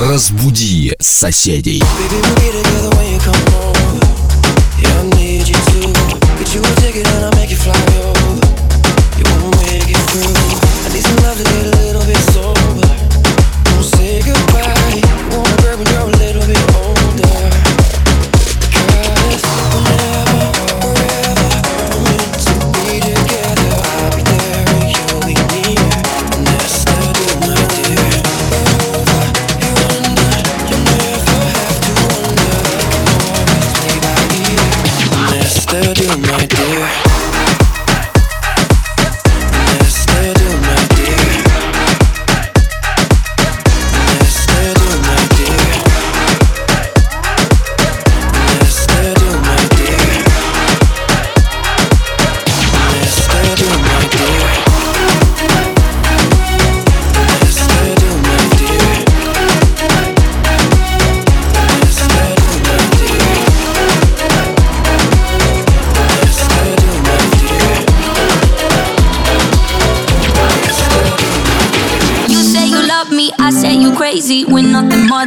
Разбуди соседей. crazy,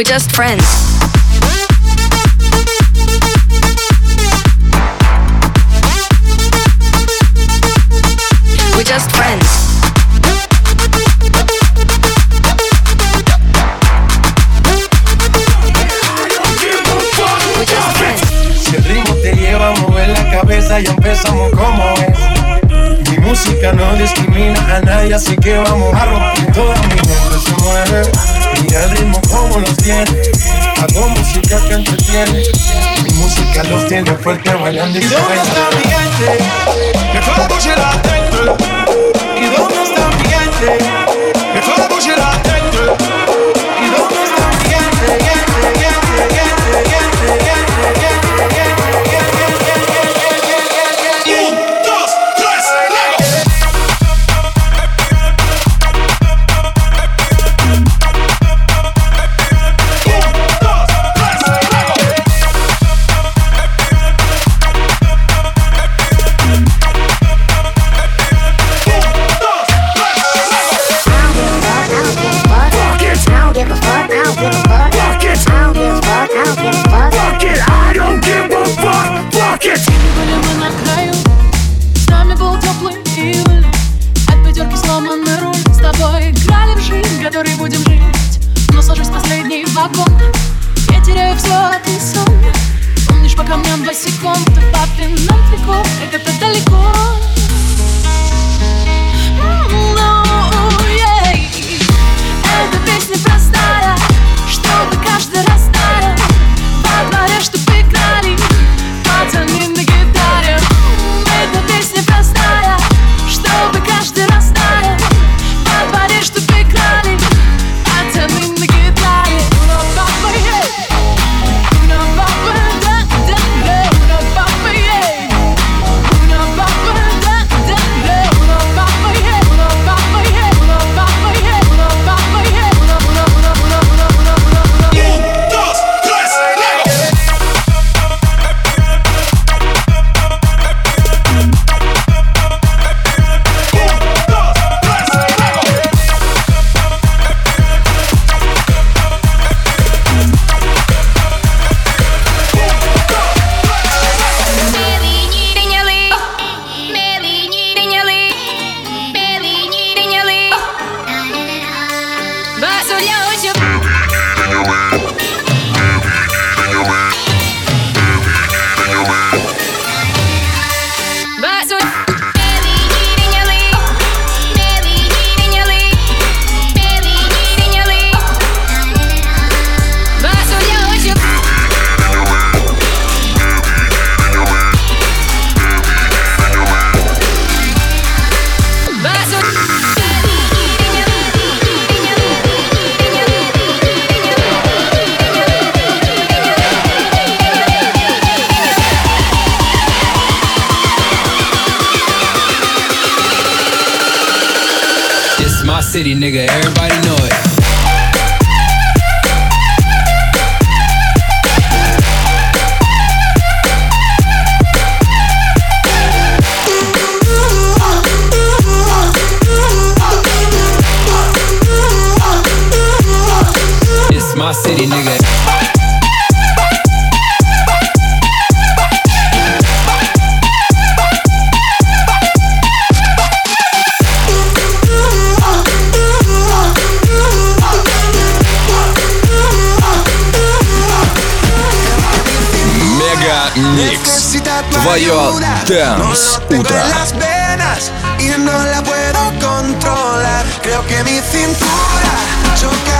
We're just friends. We're just friends. Si el ritmo ya empezamos como es. Mi música no discrimina a nadie, así que vamos a romper. Toda mi mente se mueve. Mira el ritmo como los tiene. Hago música que entretiene. Mi música los tiene fuerte bailando y ¿Y dónde está mi gente? Que fue a bouger la tête. ¿Y dónde está mi gente? Que fue a bouger la tête. city, nigga. Микс. Твое Dance las venas y no la puedo controlar. Creo que mi cintura choca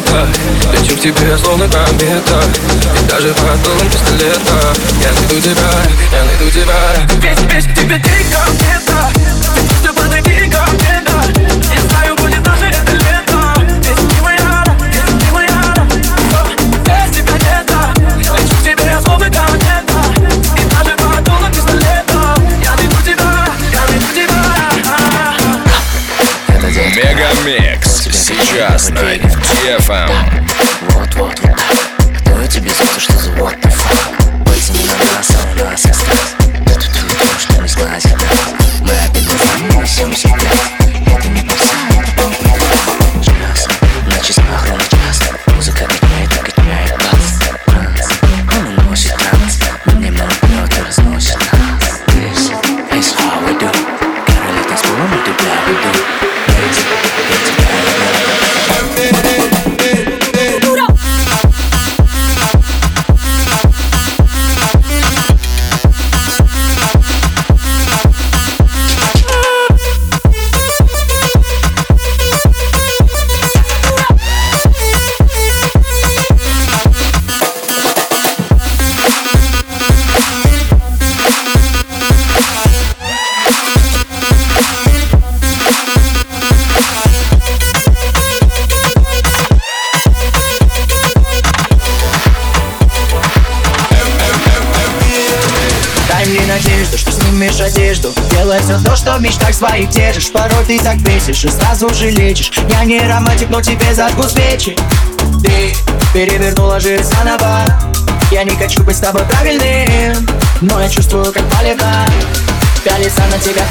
так Лечу к тебе словно комета. И даже под дулом пистолета Я найду тебя, я найду тебя. Без, без тебя ты комета. Ты подойди Не знаю, будет даже это лето. Без тебя Лечу к тебе словно комета. Мегамикс. Сейчас на profound. Одежду Делай все то, что в мечтах своих держишь. Порой ты так бесишь и сразу же лечишь. Я не романтик, но тебе зажгу свечи Ты перевернула жизнь заново. Я не хочу быть с тобой правильным Но я чувствую, как палева Пялится на тебя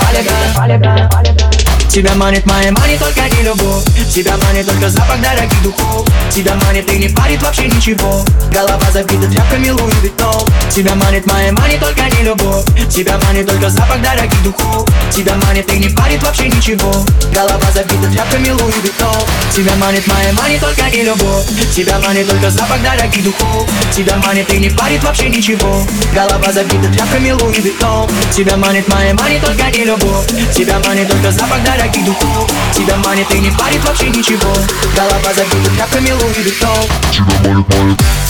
палева Тебя манит моя манит только не любовь Тебя манит только запах дорогих духов Тебя манит и не парит вообще ничего Голова забита тряпками Louis Vuitton Тебя манит моя манит только не любовь Тебя манит только запах дорогих духов Тебя манит и не парит вообще ничего Голова забита тряпками Louis Vuitton Тебя манит моя манит только не любовь Тебя манит только запах дорогих духов Тебя манит и не парит вообще ничего Голова забита тряпками Louis Vuitton Тебя манит моя манит только не любовь Тебя манит только запах дорогих духов Тебя манит и не парит вообще ничего. Голова забита тряпками Louis Vuitton Ты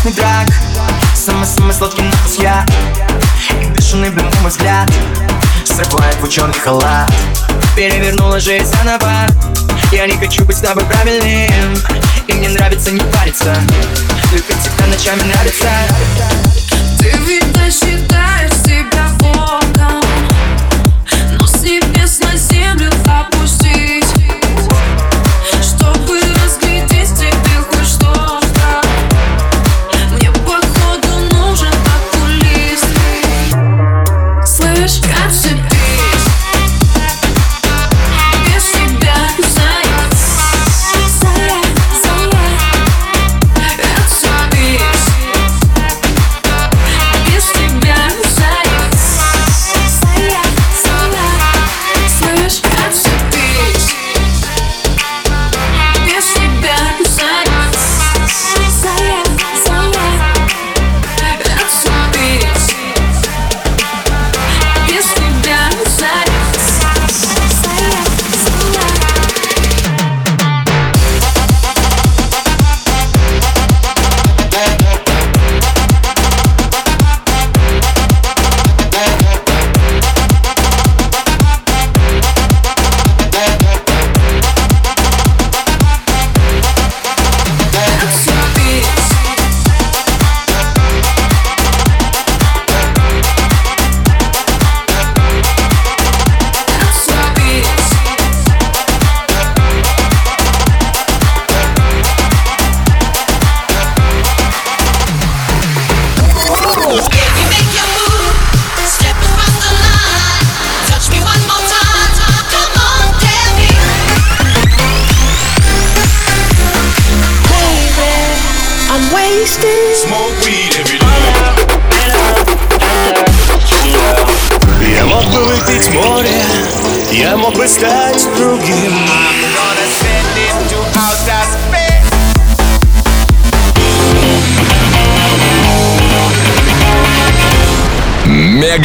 вкусный драк Самый-самый сладкий на вкус я. И бешеный, блин, мой взгляд. Срывает твой черный халат. Перевернула жизнь заново. Я не хочу быть с тобой правильным. И мне нравится не париться. Любить тебя ночами нравится. Ты, видно, считаешь себя богом. Но с небес на землю опустить